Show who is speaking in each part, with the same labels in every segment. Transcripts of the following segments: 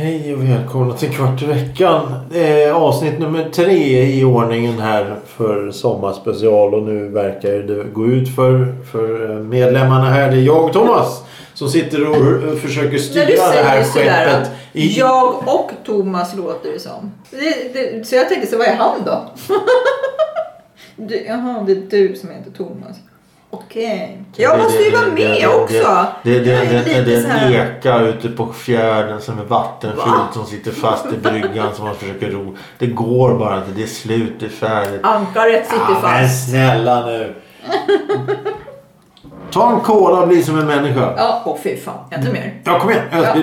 Speaker 1: Hej och välkomna till Kvart i veckan. Eh, avsnitt nummer tre i ordningen här för sommarspecial och nu verkar det gå ut för, för medlemmarna här. Det är jag Thomas som sitter och försöker styra det här skeppet. I...
Speaker 2: jag och Thomas låter det som. Det, det, så jag tänkte så vad är han då? du, jaha, det är du som heter Thomas. Okej. Jag
Speaker 1: Det-
Speaker 2: måste ju
Speaker 1: det-
Speaker 2: vara med
Speaker 1: det-
Speaker 2: också.
Speaker 1: Det, det, det, det, är en eka ute på fjärden som är vattenfylld
Speaker 2: Va?
Speaker 1: som sitter fast i bryggan som man försöker ro. Det går bara inte. Det är slut. Det är färdigt.
Speaker 2: Ankaret sitter
Speaker 1: Ja, men
Speaker 2: fast.
Speaker 1: snälla nu. Ta en cola och bli som en människa.
Speaker 2: Ja, åh fy fan. Inte mer.
Speaker 1: Ja, kom igen.
Speaker 2: Ja.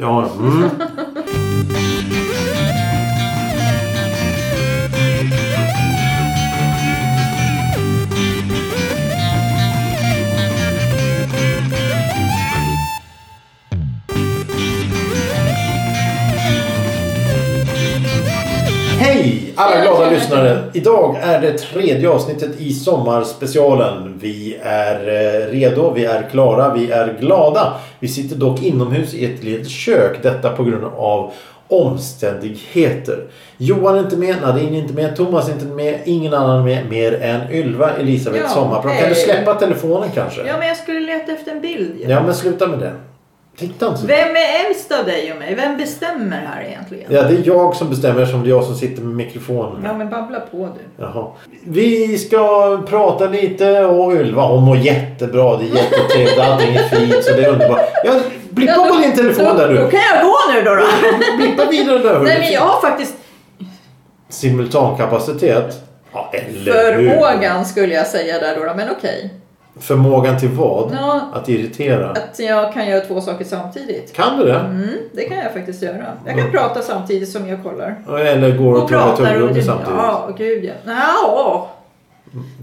Speaker 1: Ja, mm. Lyssnare! Idag är det tredje avsnittet i sommarspecialen. Vi är eh, redo, vi är klara, vi är glada. Vi sitter dock inomhus i ett litet kök. Detta på grund av omständigheter. Johan är inte med, Nadine är inte med, Thomas är inte med, ingen annan är med mer än Ylva Elisabeth
Speaker 2: Ja,
Speaker 1: Sommarprat. Kan du släppa telefonen kanske?
Speaker 2: Ja, men jag skulle leta efter en bild.
Speaker 1: Ja, men sluta med det. Titta inte så.
Speaker 2: Vem är äldst av dig och mig? Vem bestämmer här egentligen?
Speaker 1: Ja, det är jag som bestämmer som det är jag som sitter med mikrofonen.
Speaker 2: Ja, men babbla på du.
Speaker 1: Jaha. Vi ska prata lite och Ylva hon mår jättebra. Det är jättetrevligt. Allting är fint så det är underbart. Jag blippa
Speaker 2: Ja,
Speaker 1: på
Speaker 2: då-
Speaker 1: din telefon
Speaker 2: då,
Speaker 1: där
Speaker 2: Då
Speaker 1: du.
Speaker 2: kan jag gå nu då. då.
Speaker 1: Blippa vidare där.
Speaker 2: Nej, men jag har faktiskt
Speaker 1: Simultankapacitet. Ja, eller hur?
Speaker 2: förmågan skulle jag säga där då. då, Men okej.
Speaker 1: Förmågan till vad?
Speaker 2: Ja,
Speaker 1: Att irritera.
Speaker 2: att jag kan göra två saker samtidigt.
Speaker 1: Kan du det?
Speaker 2: Mm, det kan jag faktiskt göra. Jag kan
Speaker 1: Mm.
Speaker 2: prata samtidigt som jag kollar.
Speaker 1: Eller går och tuggar tuggummi
Speaker 2: och
Speaker 1: samtidigt?
Speaker 2: Ja, gud ja. Ja,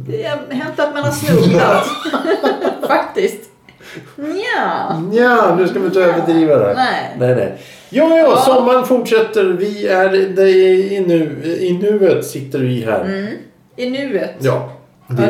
Speaker 2: det har hänt att man har snubblat. faktiskt. Ja.
Speaker 1: Ja, nu ska vi inte överdriva det.
Speaker 2: Nej.
Speaker 1: Nej, nej. Ja, ja, sommaren fortsätter. Vi är i, nu, i nuet sitter vi här.
Speaker 2: Mm. I nuet.
Speaker 1: Ja.
Speaker 2: Det är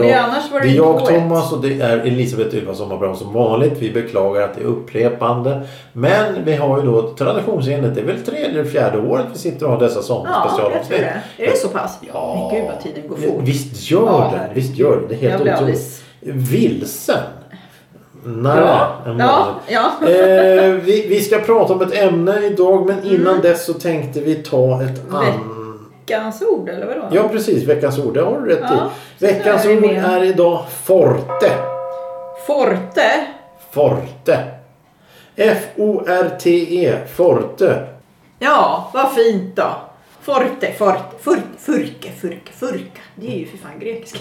Speaker 2: var det
Speaker 1: är jag. Thomas och det är Elisabeth Ylva Sommarbrand som vanligt. Vi beklagar att det är upprepande. Men vi har ju då traditionsenligt, det är väl tredje eller fjärde året vi sitter och har dessa
Speaker 2: Ja, jag tror
Speaker 1: sommarspecialavsnitt.
Speaker 2: det. Är det så pass?
Speaker 1: Ja.
Speaker 2: Men gud vad tiden går fort.
Speaker 1: Visst gör
Speaker 2: Ja,
Speaker 1: det. Visst gör det. Det är
Speaker 2: Jag
Speaker 1: helt otroligt.
Speaker 2: alldeles...
Speaker 1: Vilsen. Nej,
Speaker 2: Ja, ja, ja.
Speaker 1: Eh, vi, vi ska prata om ett ämne idag men innan
Speaker 2: Mm.
Speaker 1: dess så tänkte vi ta ett annat.
Speaker 2: Veckans ord eller vadå?
Speaker 1: Ja precis, veckans ord. Det har du rätt
Speaker 2: Ja,
Speaker 1: i. Veckans
Speaker 2: är
Speaker 1: ord är idag forte.
Speaker 2: Forte.
Speaker 1: Forte. F-O-R-T-E. Forte.
Speaker 2: Ja, vad fint då. Forte, forte, furke, furke, furke, furka. Det är ju för fan grekiska.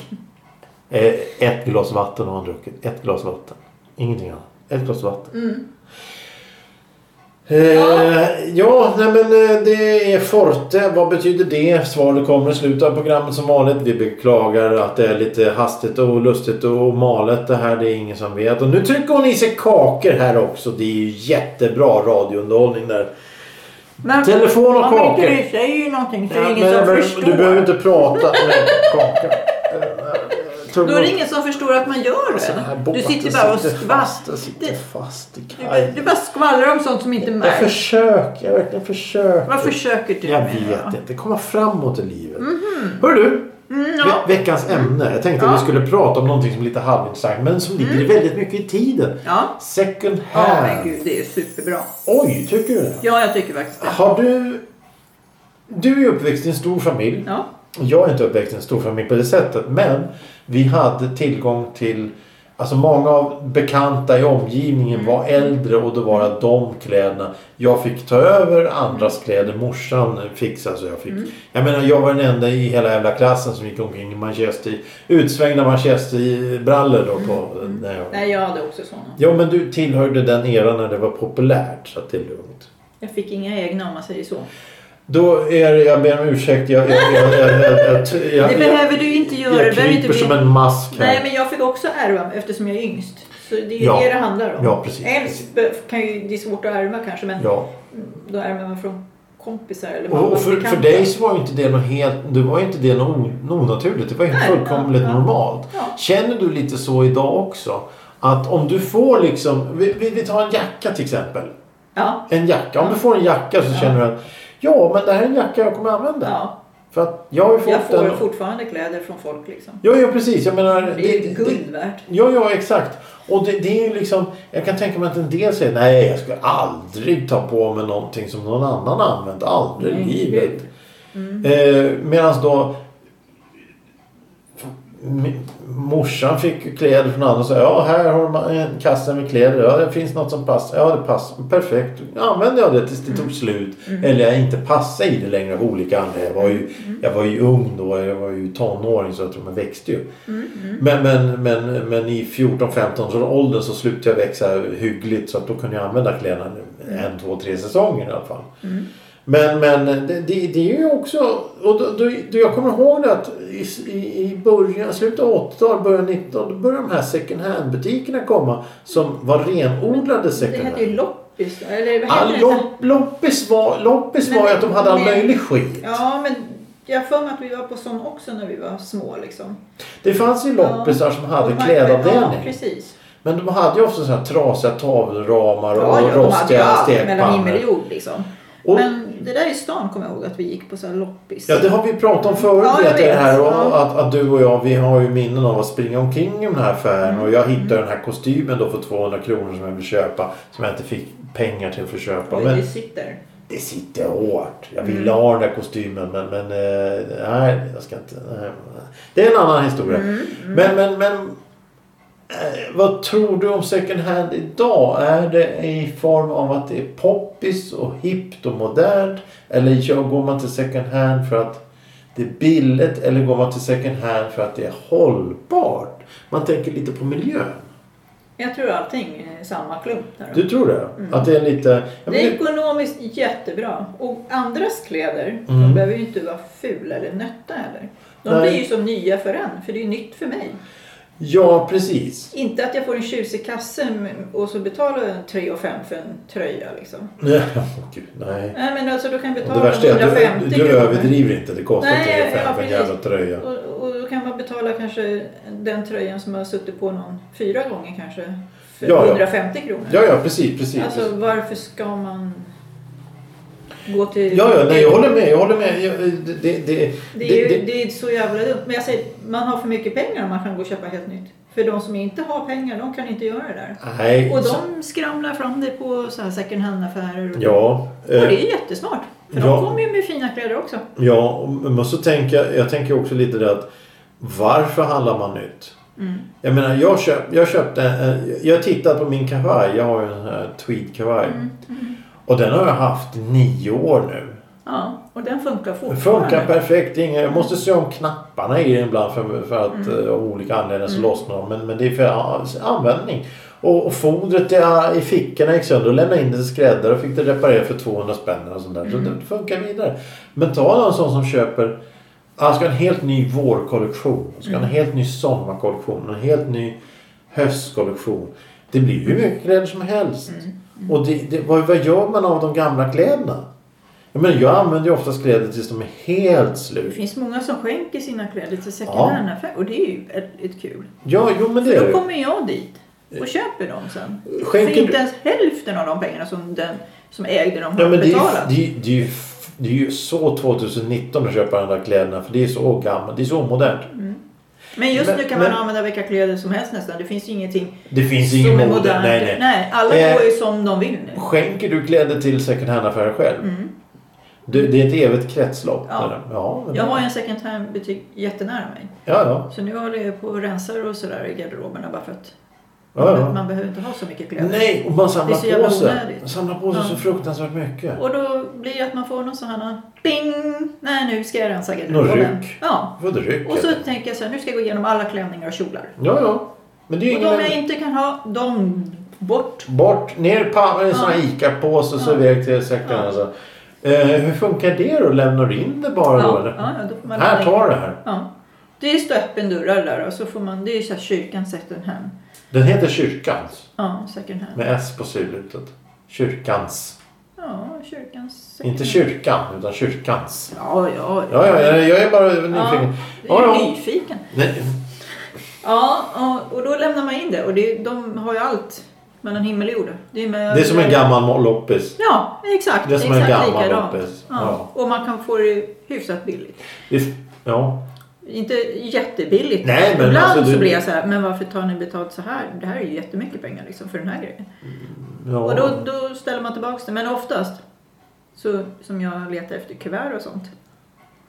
Speaker 1: Eh, ett glas vatten har han druckit. Ett glas vatten. Ingenting annat. Ett glas vatten.
Speaker 2: Mm.
Speaker 1: Eh, ja, nej men eh, det är Forte. Vad betyder det? Svaret kommer i slutet av programmet som vanligt. Vi beklagar att det är lite hastigt och lustigt och malet det här. Det är ingen som vet. Och nu trycker hon i sig kakor här också. Det är ju jättebra radiounderhållning där.
Speaker 2: Men
Speaker 1: Telefon och
Speaker 2: om inte
Speaker 1: kakor.
Speaker 2: du säger ju någonting så är
Speaker 1: Ja,
Speaker 2: det ingen
Speaker 1: men-
Speaker 2: som
Speaker 1: men
Speaker 2: förstår.
Speaker 1: Du behöver inte prata med kakor.
Speaker 2: Då är det ingen som förstår att man gör
Speaker 1: Alltså,
Speaker 2: det. du sitter bara och.
Speaker 1: Den sitter fast i kajen.
Speaker 2: du bara skvallrar om sånt som inte
Speaker 1: Jag
Speaker 2: märks.
Speaker 1: försöker. Jag verkligen försöker.
Speaker 2: Vad försöker du
Speaker 1: Jag
Speaker 2: med
Speaker 1: vet
Speaker 2: då?
Speaker 1: inte. Komma framåt i livet. Hör du.
Speaker 2: Mm,
Speaker 1: Ve
Speaker 2: ja.
Speaker 1: veckans ämne. Jag tänkte
Speaker 2: Ja.
Speaker 1: att vi skulle prata om någonting som är lite halvintressant men som ligger väldigt mycket i tiden.
Speaker 2: ja.
Speaker 1: Second
Speaker 2: Ja,
Speaker 1: hand.
Speaker 2: men gud, det är superbra.
Speaker 1: Oj, tycker du det?
Speaker 2: Ja, jag tycker faktiskt det.
Speaker 1: Har du... Du är uppväxt i en stor familj.
Speaker 2: Ja.
Speaker 1: Jag är inte uppväxt i en stor familj på det sättet. Men vi hade tillgång till... Alltså många av bekanta i omgivningen var äldre och då var det de kläderna. Jag fick ta över andras kläder. Morsan fixade så jag fick. Jag menar jag var den enda i hela jävla klassen som gick omkring i manchester. Utsvängda manchesterbrallor då på... När jag...
Speaker 2: Nej, jag hade också såna.
Speaker 1: Ja men du tillhörde den eran när det var populärt. Så att det är lugnt.
Speaker 2: Jag fick inga egna om man säger så.
Speaker 1: Då är det, jag ber om ursäkt. Jag, jag, jag,
Speaker 2: Det behöver du inte göra.
Speaker 1: jag kryper som en mask här.
Speaker 2: Nej, men jag fick också ärva eftersom jag är yngst. Så det är
Speaker 1: Ja.
Speaker 2: det det handlar om.
Speaker 1: Ja, precis,
Speaker 2: Äldst be- kan ju, det är svårt att ärva kanske, men
Speaker 1: Ja.
Speaker 2: då ärver man från kompisar eller
Speaker 1: Och, och för, för dig så var ju inte det något helt, det var inte det något onaturligt. Det var
Speaker 2: Nej,
Speaker 1: fullkomligt
Speaker 2: ja,
Speaker 1: normalt.
Speaker 2: Ja.
Speaker 1: Känner du lite så idag också? Att om du får liksom, vi, vi, tar en jacka till exempel.
Speaker 2: Ja.
Speaker 1: En jacka. Om du får en jacka så känner du att ja, men det här är en jacka jag kommer använda.
Speaker 2: ja.
Speaker 1: För att jag har ju fått
Speaker 2: Jag får
Speaker 1: den.
Speaker 2: fortfarande kläder från folk liksom.
Speaker 1: Ja, ja precis. Jag menar.
Speaker 2: Det är ju guld värt.
Speaker 1: Ja, ja exakt. Och det, det är ju liksom, jag kan tänka mig att en del säger nej jag ska aldrig ta på mig någonting som någon annan använt. Aldrig i livet.
Speaker 2: gud.
Speaker 1: Eh, Medan då morsan fick ju kläder från andra och sa ja här har man en kasse med kläder. Ja det finns något som passar. Ja det passar. Perfekt. Använde jag det tills det tog slut. Eller jag inte passade i det längre av olika anledningar. Jag var ju, jag var ju ung då. Jag var ju tonåring så jag tror man växte ju. Men, men, men, men i 14-15 års åldern så slutade jag växa hyggligt så att då kunde jag använda kläderna en, två, tre säsonger i alla fall. Men, men det, det, det är ju också... Och då, då, då jag kommer ihåg det att i, i, början, slutet av 80-talet, början av 90-talet, då började de här second hand butikerna komma som var renodlade
Speaker 2: Det
Speaker 1: second
Speaker 2: hette ju
Speaker 1: hand.
Speaker 2: loppis. Eller vad
Speaker 1: Ja,
Speaker 2: det?
Speaker 1: lopp, loppis var, loppis
Speaker 2: Men-
Speaker 1: var ju att de hade all möjlig skit.
Speaker 2: Ja, men jag har för mig att vi var på sån också när vi var små liksom.
Speaker 1: Det fanns ju loppisar som hade klädavdelning.
Speaker 2: Ja, precis.
Speaker 1: Men de hade ju också så här trasiga tavelramar
Speaker 2: Ja,
Speaker 1: och
Speaker 2: ja, de hade ju
Speaker 1: rostiga
Speaker 2: allt mellan himmel och
Speaker 1: stekpannor.
Speaker 2: jord liksom.
Speaker 1: Och-
Speaker 2: Men det där i stan kommer jag ihåg att vi gick på så här loppis.
Speaker 1: Ja, det har vi pratat om förut.
Speaker 2: Ja,
Speaker 1: vet det här, och
Speaker 2: Ja.
Speaker 1: att, att du och jag vi har ju minnen av att springa omkring i den här affären. Och jag hittade den här kostymen då för 200 kronor som jag vill köpa. Som jag inte fick pengar till för att köpa.
Speaker 2: Och
Speaker 1: Men
Speaker 2: det sitter.
Speaker 1: det sitter hårt. Jag
Speaker 2: Mm.
Speaker 1: ville ha den där kostymen men, men eh, nej, jag ska inte. Nej. Det är en annan historia.
Speaker 2: Mm,
Speaker 1: Men, men, men eh, vad tror du om second hand idag? Är det i form av att det är poppis och hippt och modernt? Eller går man till second hand för att det är billigt? Eller går man till second hand för att det är hållbart? Man tänker lite på miljön.
Speaker 2: Jag tror allting är samma klump där.
Speaker 1: Du tror det? Att det är lite...
Speaker 2: Det är ekonomiskt jättebra. Och andras kläder,
Speaker 1: Mm.
Speaker 2: de behöver ju inte vara fula eller nötta heller. De
Speaker 1: Nej.
Speaker 2: blir ju som nya för en, för det är nytt för mig.
Speaker 1: Ja, precis.
Speaker 2: Inte att jag får en tjusig kasse och så betalar jag 3 5 för en tröja liksom.
Speaker 1: Nej, åh, gud, nej.
Speaker 2: Nej men alltså då kan jag
Speaker 1: Och det
Speaker 2: betala
Speaker 1: värsta är att
Speaker 2: 150
Speaker 1: du, du
Speaker 2: kronor.
Speaker 1: överdriver inte. Det kostar
Speaker 2: Nej,
Speaker 1: 3 5
Speaker 2: ja,
Speaker 1: för en jävla tröja.
Speaker 2: Och, och då kan man betala kanske den tröjan som har suttit på någon fyra gånger kanske. För
Speaker 1: Ja, ja.
Speaker 2: 150 kronor.
Speaker 1: Ja, ja, precis, precis.
Speaker 2: Alltså
Speaker 1: precis.
Speaker 2: varför ska man gå till...
Speaker 1: Ja, ja, nej, jag håller med. Jag håller med. Jag, det, det, det,
Speaker 2: Det är, ju,
Speaker 1: det-
Speaker 2: är så jävla dumt. Men jag säger, man har för mycket pengar om man kan gå och köpa helt nytt. För de som inte har pengar, de kan inte göra det där.
Speaker 1: nej.
Speaker 2: Och de skramlar fram det på så här second hand-affärer. Och,
Speaker 1: Ja.
Speaker 2: och
Speaker 1: eh,
Speaker 2: det är jättesmart. För
Speaker 1: ja.
Speaker 2: de kommer ju med fina kläder också.
Speaker 1: Ja, men så tänker jag, jag tänker också lite det att varför handlar man nytt?
Speaker 2: Mm.
Speaker 1: Jag menar, jag, köp, jag köpte, en- jag tittat på min kavaj. Jag har ju en sån här tweed-kavaj.
Speaker 2: Mm.
Speaker 1: Och den har jag haft i nio år nu.
Speaker 2: Ja, och den funkar fortfarande.
Speaker 1: funkar perfekt. Inga, jag måste se om knapparna i den ibland för, för att
Speaker 2: Mm.
Speaker 1: eh, av olika anledningar så lossnar de. Men, men det är för användning. Och, och fodret i, i fickorna gick sönder och lämnade in det till skräddare och fick det reparerat för 200 spänn och sånt där. Så
Speaker 2: Mm.
Speaker 1: det funkar vidare. Men ta någon sån som köper han ska ha en helt ny vårkollektion. Han ska ha en helt ny sommarkollektion. En helt ny höstkollektion. Det blir ju hur mycket kläder som helst.
Speaker 2: Mm.
Speaker 1: Och det, det, vad, vad gör man av de gamla kläderna? Jag, menar, jag använder ju oftast kläder tills de är helt
Speaker 2: Det
Speaker 1: slut.
Speaker 2: finns många som skänker sina kläder till second hand-affärer. Och det är ju ett, kul.
Speaker 1: Ja, jo men det
Speaker 2: För då
Speaker 1: det.
Speaker 2: kommer jag dit och köper dem sen.
Speaker 1: Skänker
Speaker 2: för inte ens hälften av de pengarna som den som ägde dem har
Speaker 1: Ja, men det, är,
Speaker 2: betalat.
Speaker 1: ju- det, är, det, ju, det är ju så 2019 att köpa de där kläderna. För det är så gammalt. Det är så modernt.
Speaker 2: Men just
Speaker 1: Men-
Speaker 2: nu kan
Speaker 1: men-
Speaker 2: man använda vilka kläder som helst nästan. Det finns ju ingenting
Speaker 1: Det finns
Speaker 2: som
Speaker 1: ingen
Speaker 2: är
Speaker 1: mode.
Speaker 2: modernt.
Speaker 1: Nej, nej.
Speaker 2: alla
Speaker 1: Eh,
Speaker 2: går ju som de vill nu.
Speaker 1: Skänker du kläder till second hand-affärer själv?
Speaker 2: Mm.
Speaker 1: Du, det är ett evigt kretslopp.
Speaker 2: Ja.
Speaker 1: ja
Speaker 2: Jag har ju en second hand-butik jättenära mig.
Speaker 1: Ja, ja.
Speaker 2: Så nu håller jag på och rensar och sådär i garderoberna bara för att
Speaker 1: ja, ja.
Speaker 2: man behöver inte ha så mycket kläder.
Speaker 1: Nej, och man samlar
Speaker 2: Det är så
Speaker 1: på sig.
Speaker 2: onödigt.
Speaker 1: Man samlar på sig
Speaker 2: Ja.
Speaker 1: så fruktansvärt mycket.
Speaker 2: Och då blir det att man får någon sån här bing! Nej, nu ska jag rensa
Speaker 1: Någon
Speaker 2: garderoben.
Speaker 1: ryck.
Speaker 2: Ja.
Speaker 1: Ryck
Speaker 2: Och så
Speaker 1: heter.
Speaker 2: tänker jag så här, nu ska jag gå igenom alla klänningar och kjolar.
Speaker 1: Ja, ja. Men det är
Speaker 2: Och
Speaker 1: ingen...
Speaker 2: de jag inte kan ha, de bort.
Speaker 1: Bort, ner på en sån här. ICA-påse så
Speaker 2: Ja.
Speaker 1: iväg till second hand.
Speaker 2: Ja.
Speaker 1: Alltså. Eh, hur funkar det då? Lämnar du in det bara då? Eller?
Speaker 2: ja, då får man
Speaker 1: Här, ta det här.
Speaker 2: Ja. Det är stå öppen dörrar där och så får man, det är så här kyrkan second hand.
Speaker 1: Den heter Kyrkans.
Speaker 2: Ja, second hand.
Speaker 1: Med S på slutet. Kyrkans.
Speaker 2: Ja, kyrkans second
Speaker 1: Inte kyrkan, utan Kyrkans.
Speaker 2: Ja, ja,
Speaker 1: Ja, ja, jag, jag är bara nyfiken.
Speaker 2: Ja,
Speaker 1: Ja,
Speaker 2: jag är
Speaker 1: ja.
Speaker 2: nyfiken.
Speaker 1: Nej,
Speaker 2: Ja, och, då lämnar man in det och det, de har ju allt mellan himmel och jord. Det är, med,
Speaker 1: Det är som en gammal loppis.
Speaker 2: Ja, exakt.
Speaker 1: Det är som en
Speaker 2: exakt
Speaker 1: gammal
Speaker 2: likadant.
Speaker 1: loppis.
Speaker 2: Ja. Och man kan få det hyfsat billigt.
Speaker 1: Ja.
Speaker 2: Inte jättebilligt.
Speaker 1: Nej, men
Speaker 2: Ibland
Speaker 1: alltså, du-
Speaker 2: så blir jag så här, men varför tar ni betalt så här? Det här är ju jättemycket pengar liksom för den här grejen.
Speaker 1: ja.
Speaker 2: Och då, då ställer man tillbaka det. Men oftast, så, som jag letar efter kuvert och sånt,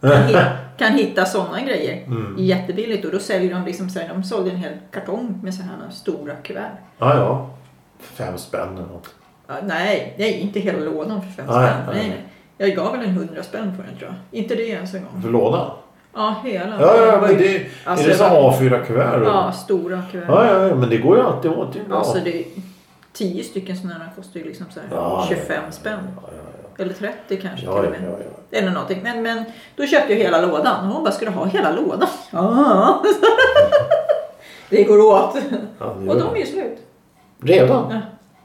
Speaker 2: kan, hitta, kan hitta sådana grejer
Speaker 1: Mm.
Speaker 2: jättebilligt. Och då säljer de liksom så här, de sålde en hel kartong med så här stora kuvert.
Speaker 1: Ja, ja. Fem spänn eller något.
Speaker 2: Ja, nej, nej, inte hela lådan för fem
Speaker 1: Nej,
Speaker 2: spänn.
Speaker 1: nej.
Speaker 2: nej. Jag gav väl en hundra spänn för den tror jag. Inte det ens en gång.
Speaker 1: För lådan?
Speaker 2: Ja, hela.
Speaker 1: Ja, ja, men det,
Speaker 2: alltså,
Speaker 1: är det så
Speaker 2: var-
Speaker 1: A4-kuvert?
Speaker 2: Ja, stora kuvert.
Speaker 1: ja, ja, men det går ju alltid åt. Det.
Speaker 2: Alltså det, tio stycken sådana här kostar ju liksom så
Speaker 1: Ja,
Speaker 2: 25
Speaker 1: ja,
Speaker 2: spänn.
Speaker 1: Ja,
Speaker 2: Eller 30 kanske till och med. Eller någonting. Men, men då köpte jag hela lådan. Och hon bara, ska du ha hela lådan? Ja. det går åt. Och de är ju slut.
Speaker 1: Redan?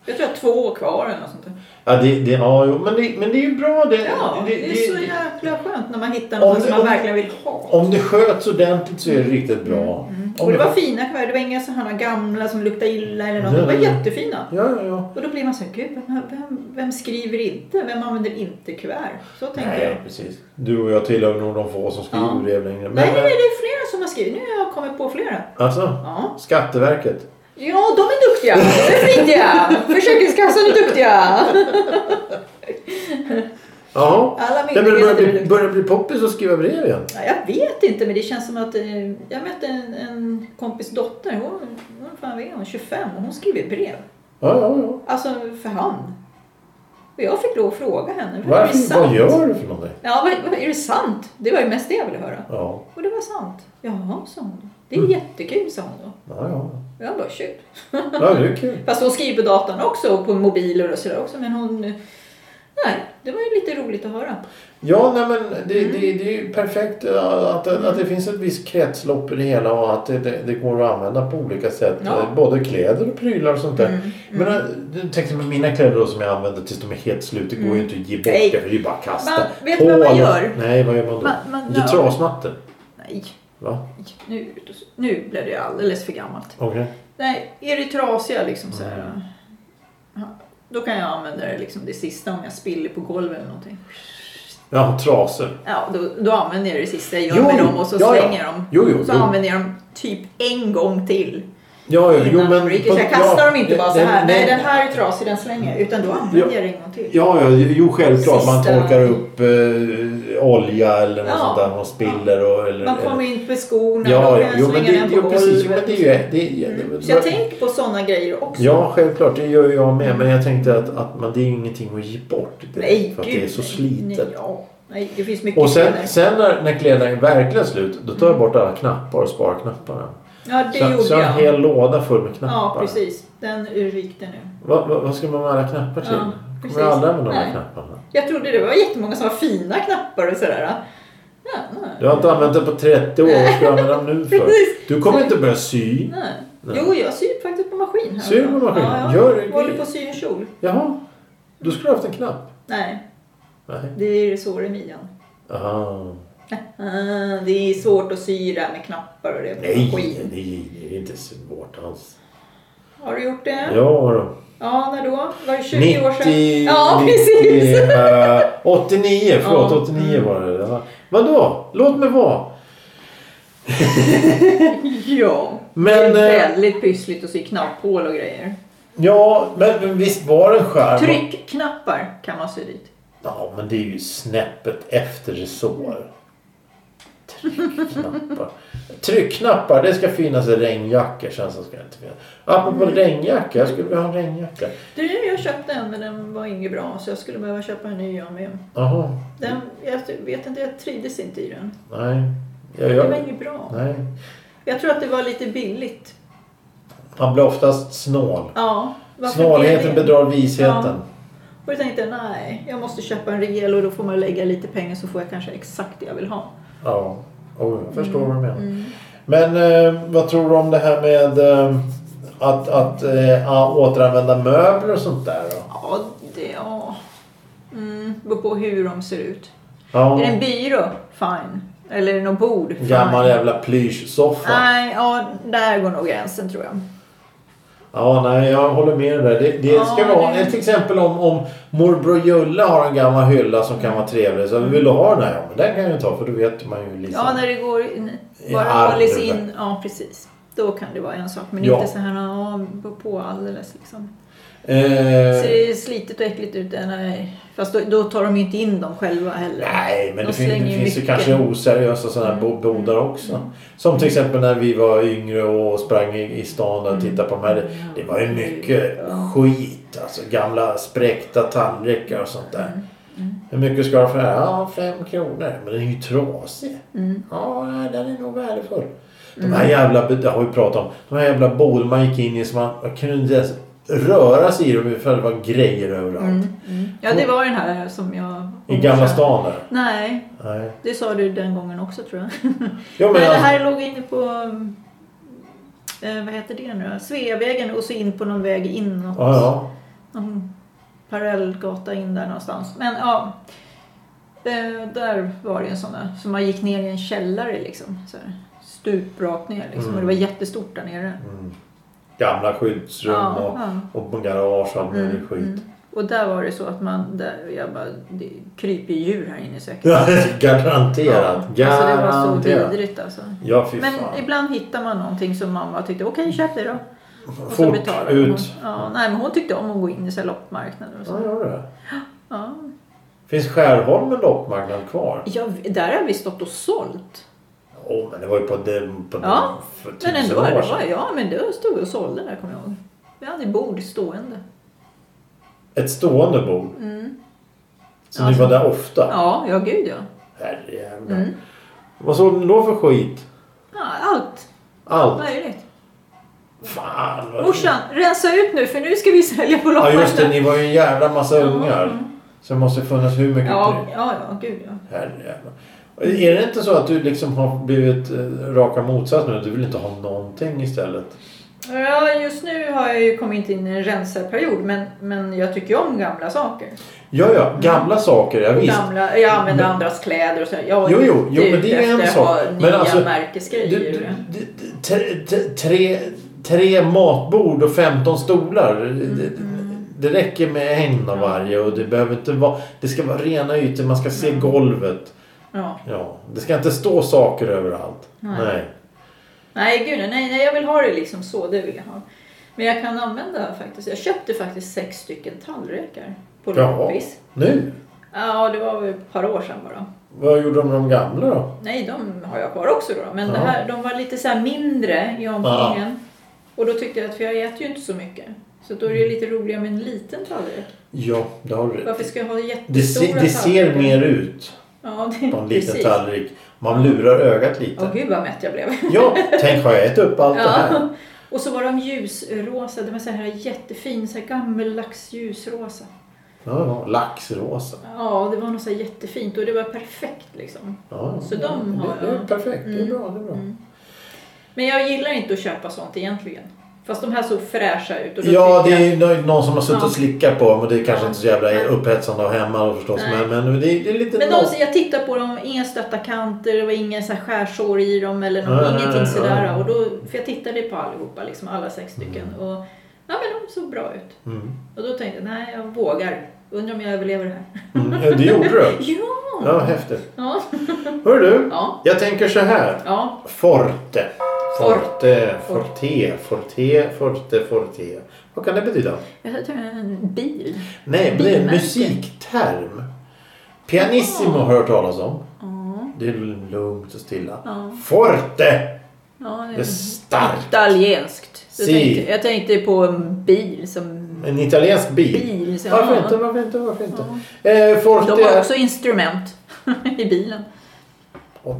Speaker 2: Ja. Jag tror jag har två kvar eller något sånt där.
Speaker 1: Ja, det, det, ja jo, men, det, men det är ju bra. Det,
Speaker 2: Ja,
Speaker 1: det,
Speaker 2: det är så jäkla skönt när man hittar något som man
Speaker 1: om-
Speaker 2: verkligen vill ha.
Speaker 1: Om det sköts ordentligt så är det riktigt bra. Om
Speaker 2: Mm. Och det var fina kuvert. Det var inga sådana gamla som luktade illa eller något.
Speaker 1: Nej,
Speaker 2: De var
Speaker 1: nej,
Speaker 2: jättefina.
Speaker 1: Ja, ja, ja.
Speaker 2: Och då blir man så gud, vem, vem, vem skriver inte? Vem använder inte kuvert? Så tänker jag.
Speaker 1: Nej, precis. Du och jag tillhör nog de få som skriver
Speaker 2: Ja.
Speaker 1: brev längre. Men,
Speaker 2: Nej, nej, det är flera som har skrivit. Nu har jag kommit på flera.
Speaker 1: Alltså,
Speaker 2: Ja,
Speaker 1: Skatteverket.
Speaker 2: Ja de är duktiga. De är flitiga. Försäkringskassan är duktiga.
Speaker 1: Jaha.
Speaker 2: Alla
Speaker 1: Det börjar bli, börjar bli poppis att skriva brev igen.
Speaker 2: Ja, jag vet inte, men det känns som att eh, jag mötte en, en kompis dotter. Hon, hon, fan är hon 25 och hon skriver brev.
Speaker 1: Ja, ja, ja.
Speaker 2: Alltså för hand. Och jag fick lov att fråga henne. Är det sant?
Speaker 1: vad gör du för någonting?
Speaker 2: Ja, vad, är det sant? Det var ju mest det jag ville höra.
Speaker 1: Ja,
Speaker 2: Och det var sant. Jaha, sa hon. Det är
Speaker 1: Mm.
Speaker 2: jättekul, sa hon då.
Speaker 1: ja, ja.
Speaker 2: Jag bara, shit.
Speaker 1: Ja, det är kul.
Speaker 2: Fast hon skriver på datorn också och på mobiler och sådär också. Men hon... Nej, det var ju lite roligt att höra.
Speaker 1: Ja, nej, men det,
Speaker 2: Mm.
Speaker 1: det, det är ju perfekt att, att, att det finns ett visst kretslopp i det hela och att det, det, det går att använda på olika sätt.
Speaker 2: Ja.
Speaker 1: Eh, Både kläder och prylar och sånt där.
Speaker 2: Mm,
Speaker 1: Men äh, jag tänkte med mina kläder då som jag använder tills de är helt slut. Det går ju inte att ge bort
Speaker 2: Nej.
Speaker 1: det för det är ju bara att kasta.
Speaker 2: Man- vet du vad man gör?
Speaker 1: Nej, vad gör man då?
Speaker 2: Man- man- ja.
Speaker 1: trasmattor.
Speaker 2: Nej,
Speaker 1: Va?
Speaker 2: nu, nu blev det alldeles för gammalt.
Speaker 1: Okej.
Speaker 2: Nej, är det trasiga liksom så här. ja, Då kan jag använda det liksom det sista om jag spiller på golvet eller någonting.
Speaker 1: Ja, trasor.
Speaker 2: Ja, då, då använder jag det sista jag
Speaker 1: Jo,
Speaker 2: gör med dem och så
Speaker 1: ja.
Speaker 2: slänger jag dem.
Speaker 1: Jo, jo,
Speaker 2: så
Speaker 1: jo.
Speaker 2: använder jag dem typ en gång till.
Speaker 1: Ja, ja, jo, men...
Speaker 2: Så jag kastar dem inte bara så här. Nej,
Speaker 1: nej.
Speaker 2: den här är trasig, den slänger. Utan då använder
Speaker 1: Ja.
Speaker 2: jag det en gång till.
Speaker 1: Ja, ja, jo självklart. Man
Speaker 2: Sista-
Speaker 1: torkar upp eh, olja eller något
Speaker 2: Ja.
Speaker 1: sånt där. Man spiller och... Eller,
Speaker 2: Man kommer in på skorna
Speaker 1: Ja, ja, jo, men det,
Speaker 2: den på
Speaker 1: jo, precis. Jo, men det är ju... Det, det,
Speaker 2: Så jag tänker på sådana grejer också.
Speaker 1: Ja, självklart. Det gör jag med. Men jag tänkte att, att man, det är ingenting att ge bort. Det,
Speaker 2: Nej,
Speaker 1: för att
Speaker 2: gud,
Speaker 1: det är så slitet.
Speaker 2: Nej, ja. nej, det finns mycket
Speaker 1: Och sen,
Speaker 2: kläder.
Speaker 1: sen när, när kläderna är verkligen slut. Då tar jag bort alla knappar och sparar knapparna.
Speaker 2: Ja, det
Speaker 1: Så,
Speaker 2: gjorde
Speaker 1: så en
Speaker 2: jag.
Speaker 1: hel låda full med knappar.
Speaker 2: Ja, precis. Den urvikte nu.
Speaker 1: Vad, vad, vad ska man med alla knappar till?
Speaker 2: Ja, precis.
Speaker 1: Kommer jag aldrig använda de knapparna?
Speaker 2: Jag trodde det var jättemånga som har fina knappar och sådär. Ja.
Speaker 1: Du har inte använt det på 30 år. Vad ska du använda dem nu för? Du kommer inte börja sy.
Speaker 2: Nej.
Speaker 1: Nej.
Speaker 2: Jo, jag syr faktiskt på maskin. Här
Speaker 1: Syr på maskin?
Speaker 2: Ja,
Speaker 1: Gör
Speaker 2: jag
Speaker 1: det.
Speaker 2: håller på att sy en kjol.
Speaker 1: Jaha. Då skulle du haft en knapp.
Speaker 2: Nej,
Speaker 1: Nej.
Speaker 2: det är sår i midjan. Ah, det är svårt att sy där med knappar och det
Speaker 1: Nej, det är inte svårt alls.
Speaker 2: Har du gjort det?
Speaker 1: Ja då.
Speaker 2: Ja, när då? Var det 20
Speaker 1: 90,
Speaker 2: år sedan? Ja,
Speaker 1: 90,
Speaker 2: precis.
Speaker 1: eh, 89, förlåt
Speaker 2: Ja.
Speaker 1: 89 var det. Ja. Vadå? Låt mig vara.
Speaker 2: ja.
Speaker 1: Men,
Speaker 2: det är
Speaker 1: eh,
Speaker 2: väldigt pyssligt att sy knapphål och grejer.
Speaker 1: Ja, men, men visst var det en skärm?
Speaker 2: Tryckknappar kan man sy dit.
Speaker 1: Ja, men det är ju snäppet efter resår. Tryckknappar. Tryckknappar, det ska finnas regnjackor. Sen så ska det inte finnas. Apropå regnjacka, jag skulle vilja ha en regnjacka.
Speaker 2: Du, jag köpte en men den var inget bra så jag skulle behöva köpa en ny jag med.
Speaker 1: Jaha,
Speaker 2: Den, jag vet inte, jag trivdes inte i den.
Speaker 1: nej. Jag,
Speaker 2: Det var
Speaker 1: jag,
Speaker 2: inget bra.
Speaker 1: nej.
Speaker 2: Jag tror att det var lite billigt.
Speaker 1: Man blir oftast snål.
Speaker 2: Ja.
Speaker 1: Snålheten bedrar visheten.
Speaker 2: Och jag tänkte nej, jag måste köpa en rejäl och då får man lägga lite pengar så får jag kanske exakt det jag vill ha.
Speaker 1: Ja, oh, jag förstår vad du menar.
Speaker 2: Mm.
Speaker 1: Men eh, vad tror du om det här med eh, att, att eh, återanvända möbler och sånt där då?
Speaker 2: Ja, det ja. Mm, beror på hur de ser ut.
Speaker 1: Ja,
Speaker 2: Är det en byrå? Fine. Eller är det något bord? Fine.
Speaker 1: gammal jävla plyschsoffa.
Speaker 2: Nej, ja, där går nog gränsen tror jag.
Speaker 1: Ja, nej, jag håller med dig. Det, det
Speaker 2: Ja,
Speaker 1: ska vara,
Speaker 2: det-
Speaker 1: till exempel om, om morbror Julle har en gammal hylla som kan vara trevlig. Så vill du ha den här? Ja, men den kan jag ta för då vet man ju liksom.
Speaker 2: Ja, när det går in, bara hålls in. Ja, precis. Då kan det vara en sak. Men
Speaker 1: Ja.
Speaker 2: inte så här ja, på- på alldeles liksom.
Speaker 1: eh,
Speaker 2: Ser det slitet och äckligt ut? eh, Nej. Fast då, då tar de ju inte in dem själva heller.
Speaker 1: Nej, men
Speaker 2: De
Speaker 1: det, finns, det finns ju kanske oseriösa sådana här bo- bodar också. Som till exempel när vi var yngre och sprang i, i stan och tittade på de här. Det, var ju mycket skit. Alltså gamla spräckta tallrikar och sånt där.
Speaker 2: Mm.
Speaker 1: Hur mycket ska du för det här? Ja, fem kronor. Men den är ju trasig.
Speaker 2: Mm.
Speaker 1: Ja, den är nog värdefull. De här jävla, det har vi pratat om. De här jävla bodar man gick in i så man, man kunde inte ens röra sig i dem för det var grejer överallt.
Speaker 2: Mm. Mm. Ja, det var den här som jag...
Speaker 1: I Gamla stan där.
Speaker 2: Nej,
Speaker 1: Nej.
Speaker 2: det sa du den gången också tror jag.
Speaker 1: Jo, men
Speaker 2: Nej, det
Speaker 1: alltså,
Speaker 2: här låg inne på... Eh, vad heter det nu då? Sveavägen och så in på någon väg inåt.
Speaker 1: ja, ja.
Speaker 2: Någon parallellgata in där någonstans. Men ja. Eh, där var det en sån där. Så man gick ner i en källare liksom. Så här, stup rakt ner liksom.
Speaker 1: Mm.
Speaker 2: Och det var jättestort där nere.
Speaker 1: Mm. Gamla skyddsrum
Speaker 2: Ja,
Speaker 1: och,
Speaker 2: ja.
Speaker 1: och garage och
Speaker 2: Mm,
Speaker 1: skit.
Speaker 2: mm. Och där var det så att man, där, jag bara, det kryper djur här inne säkert.
Speaker 1: Ja, garanterat.
Speaker 2: Alltså det var så vidrigt alltså.
Speaker 1: Ja,
Speaker 2: Men
Speaker 1: fan.
Speaker 2: ibland hittar man någonting som mamma tyckte, okej köp det då. Och så
Speaker 1: Fort
Speaker 2: betalar
Speaker 1: ut.
Speaker 2: Hon. Ja, nej men hon tyckte om att gå in i så loppmarknader och
Speaker 1: Ja,
Speaker 2: så.
Speaker 1: gör det.
Speaker 2: Ja.
Speaker 1: Finns Skärholmen loppmarknad kvar?
Speaker 2: Ja, där har vi stått och sålt.
Speaker 1: Åh, men det var ju på den... På
Speaker 2: Ja,
Speaker 1: den för
Speaker 2: Men ändå,
Speaker 1: år
Speaker 2: var,
Speaker 1: sedan.
Speaker 2: ja men då stod och sålde där kommer jag ihåg. Vi hade bord stående.
Speaker 1: Ett stående bord.
Speaker 2: Mm.
Speaker 1: Så
Speaker 2: Ja,
Speaker 1: ni var där ofta?
Speaker 2: Ja, ja gud ja.
Speaker 1: Herrejävlar.
Speaker 2: Mm.
Speaker 1: Vad såg ni då för skit?
Speaker 2: ja allt
Speaker 1: Allt?
Speaker 2: möjligt.
Speaker 1: Fan vad...
Speaker 2: Morsan, rensa ut nu för nu ska vi sälja på
Speaker 1: Ja
Speaker 2: loppmarknaden.
Speaker 1: just det, ni var ju en jävla massa
Speaker 2: Ja,
Speaker 1: ungar.
Speaker 2: mm.
Speaker 1: Så det måste funnits hur mycket
Speaker 2: Ja, ja, ja, gud ja.
Speaker 1: Herrejävlar. Är det inte så att du liksom har blivit eh, raka motsatsen nu? Du vill inte ha någonting istället?
Speaker 2: Ja, just nu har jag ju kommit in i en rensarperiod men, men jag tycker ju om gamla saker.
Speaker 1: Ja, ja. Gamla saker, ja, visst.
Speaker 2: Gamla, jag använder
Speaker 1: Men-
Speaker 2: andras kläder och så. Jag
Speaker 1: Jo, jo, jo, men det är en sak. Men alltså,
Speaker 2: märkesgrejer.
Speaker 1: Tre, tre- tre, matbord och 15 stolar. Det, det räcker med en av varje och det behöver inte vara... Det ska vara rena ytor, man ska se golvet.
Speaker 2: Ja.
Speaker 1: Ja, det ska inte stå saker överallt.
Speaker 2: Nej.
Speaker 1: Nej.
Speaker 2: Nej, gud nej, nej, jag vill ha det liksom så. Det vill jag ha. Men jag kan använda faktiskt. Jag köpte faktiskt sex stycken tallrikar på loppis.
Speaker 1: Nu?
Speaker 2: Ja, det var väl ett par år sedan bara.
Speaker 1: Vad gjorde de med de gamla då?
Speaker 2: Nej, de har jag kvar också då. Men
Speaker 1: Ja.
Speaker 2: det här, de var lite så mindre i omfången. Och då tyckte jag att, för jag äter ju inte så mycket. Så då är det lite roligare med en liten tallrik.
Speaker 1: Ja, det har du
Speaker 2: Varför ska jag ha
Speaker 1: det,
Speaker 2: jättestora
Speaker 1: se, det ser mer ut
Speaker 2: Ja, det,
Speaker 1: på en liten
Speaker 2: precis.
Speaker 1: tallrik. Man lurar ögat lite.
Speaker 2: Åh gud vad mätt jag blev.
Speaker 1: Ja, tänk har jag ätit upp allt det här?
Speaker 2: Ja. Och så var de ljusrosa. Det var så här jättefin, så här gammeldags ljusrosa.
Speaker 1: Ja, ja, laxrosa.
Speaker 2: Ja, det var något så här jättefint och det var perfekt liksom.
Speaker 1: Ja,
Speaker 2: Så de har
Speaker 1: det, det är perfekt. Det är
Speaker 2: Mm.
Speaker 1: bra. Det är bra.
Speaker 2: Mm. Men jag gillar inte att köpa sånt egentligen. Fast de här såg fräscha ut. Och
Speaker 1: Ja, det är ju nå- någon som har suttit
Speaker 2: Ja.
Speaker 1: och slickat på dem och det är kanske inte så jävla upphetsande att hemma då förstås.
Speaker 2: Nej.
Speaker 1: Men, men det, är, det är lite
Speaker 2: Men
Speaker 1: något.
Speaker 2: de, jag tittar på dem, inga stötta kanter, det var inga så här skärsår i dem eller något,
Speaker 1: Nej,
Speaker 2: ingenting
Speaker 1: nej,
Speaker 2: sådär.
Speaker 1: nej.
Speaker 2: Och då, för jag tittade på allihopa, liksom alla sex stycken. Och ja, men de såg bra ut.
Speaker 1: Mm.
Speaker 2: Och då tänkte jag, nej jag vågar. Undrar om jag överlever det här.
Speaker 1: Mm. Det gjorde du.
Speaker 2: Ja!
Speaker 1: Ja, häftigt.
Speaker 2: Ja.
Speaker 1: Hör du,
Speaker 2: Ja.
Speaker 1: jag tänker så här.
Speaker 2: ja.
Speaker 1: Forte. Forte, forte, forte, forte, forte. Vad kan det betyda?
Speaker 2: Jag tror en bil.
Speaker 1: Nej, det är en musikterm. Pianissimo har jag hört talas om. Det är lugnt och stilla. Forte!
Speaker 2: Ja,
Speaker 1: Det är starkt.
Speaker 2: Italienskt.
Speaker 1: Si.
Speaker 2: tänkte, jag tänkte på en bil som
Speaker 1: En italiensk bil.
Speaker 2: bil. Så,
Speaker 1: Varför
Speaker 2: ja.
Speaker 1: inte? Varför inte? Varför inte? Eh, Forte
Speaker 2: De har
Speaker 1: är...
Speaker 2: också instrument i bilen.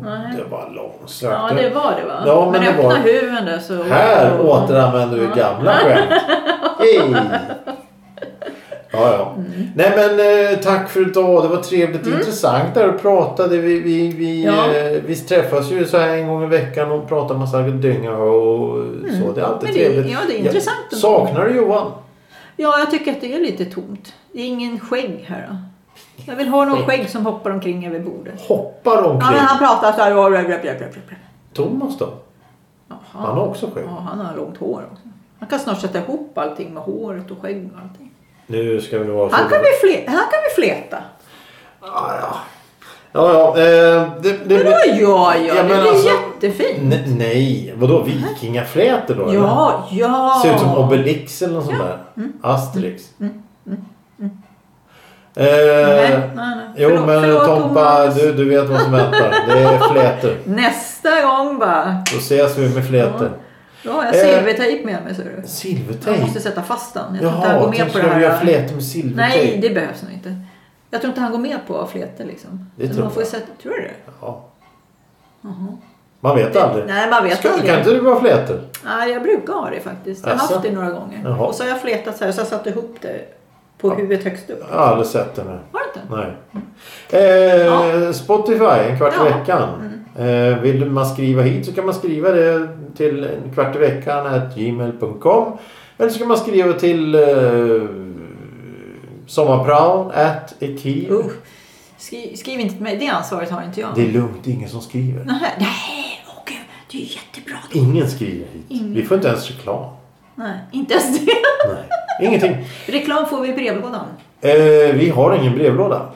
Speaker 2: Nej.
Speaker 1: det var långsökt.
Speaker 2: Ja, det var det va?
Speaker 1: Ja, men
Speaker 2: men
Speaker 1: det
Speaker 2: öppna
Speaker 1: var-
Speaker 2: huven där så...
Speaker 1: Här
Speaker 2: och-
Speaker 1: återanvänder vi
Speaker 2: Ja.
Speaker 1: gamla skämt. Hej! Ja, ja.
Speaker 2: Mm.
Speaker 1: Nej men eh, tack för idag. Det var trevligt intressant där och pratade. Vi, vi, vi,
Speaker 2: Ja.
Speaker 1: eh, vi träffas ju så här en gång i veckan och pratar massa dynga och så. Det är alltid
Speaker 2: Mm. Det-
Speaker 1: trevligt.
Speaker 2: ja, det är
Speaker 1: Jag
Speaker 2: intressant ändå.
Speaker 1: Saknar du Johan?
Speaker 2: Ja, jag tycker att det är lite tomt. Det är ingen skägg här då. Jag vill ha någon
Speaker 1: Skägg.
Speaker 2: som hoppar omkring över bordet.
Speaker 1: Hoppar
Speaker 2: Ja,
Speaker 1: omkring.
Speaker 2: men han pratar så här.
Speaker 1: Thomas då?
Speaker 2: Jaha.
Speaker 1: Han har också skägg.
Speaker 2: Ja, han har långt hår också. Han kan snart sätta ihop allting med håret och skägg och allting.
Speaker 1: Nu ska vi vara
Speaker 2: Han kan vi, fle- han kan vi fleta.
Speaker 1: Ja, ja. Ja, ja. Eh, det, det,
Speaker 2: Vadå ja, ja?
Speaker 1: Ja,
Speaker 2: det blir
Speaker 1: alltså-
Speaker 2: jättefint.
Speaker 1: Ne- nej, vadå vikingaflätor då? eller?
Speaker 2: Ja, ja.
Speaker 1: Ser ut som Obelix eller något sånt där.
Speaker 2: Mm.
Speaker 1: Asterix. Eh,
Speaker 2: Nej, nej, nej.
Speaker 1: Jo
Speaker 2: Förlåt-
Speaker 1: men
Speaker 2: förlåt,
Speaker 1: Tompa, du, du vet vad som väntar. Det är flätor.
Speaker 2: Nästa gång bara.
Speaker 1: Då ses vi med flätor.
Speaker 2: Har jag
Speaker 1: Eh,
Speaker 2: silvertejp med mig ser du. Jag
Speaker 1: Silvertejp?
Speaker 2: måste sätta fast den. Jag
Speaker 1: Jaha, jag
Speaker 2: med
Speaker 1: tänkte du göra flätor med silvertejp?
Speaker 2: Nej, det behövs nog inte. Jag tror inte han går med på flätor liksom.
Speaker 1: Det tror
Speaker 2: man får
Speaker 1: jag.
Speaker 2: sätta, tror du det?
Speaker 1: Ja.
Speaker 2: Jaha.
Speaker 1: Man vet aldrig.
Speaker 2: Nej, man vet
Speaker 1: Ska,
Speaker 2: aldrig.
Speaker 1: kan inte du vara flätor?
Speaker 2: Nej, jag brukar ha det faktiskt. Jag har
Speaker 1: Asså?
Speaker 2: haft det några gånger.
Speaker 1: Jaha.
Speaker 2: Och så har jag fletat så här så jag satt ihop det på huvudet högst upp.
Speaker 1: Jag har aldrig sett det. Nej.
Speaker 2: Har du inte?
Speaker 1: Nej. Eh, Spotify, en kvart i
Speaker 2: Ja. Mm.
Speaker 1: veckan. Eh, vill man skriva hit så kan man skriva det till en kvart i veckan at gmail.com. Eller så kan man skriva till eh, sommarpraon at ekiv.
Speaker 2: Uh, skriv, skriv inte till mig. Det ansvaret har inte jag.
Speaker 1: Det är lugnt, det är ingen som skriver.
Speaker 2: Nej, nej, åh gud. Det är jättebra.
Speaker 1: Ingen skriver hit.
Speaker 2: Ingen.
Speaker 1: Vi får inte ens reklam.
Speaker 2: Nej, inte ens det.
Speaker 1: Nej. Ingenting.
Speaker 2: Reklam får vi i brevlådan.
Speaker 1: Eh, vi har ingen brevlåda.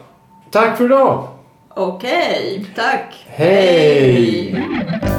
Speaker 1: Tack för idag.
Speaker 2: Okej, tack.
Speaker 1: Hej.
Speaker 2: Hej.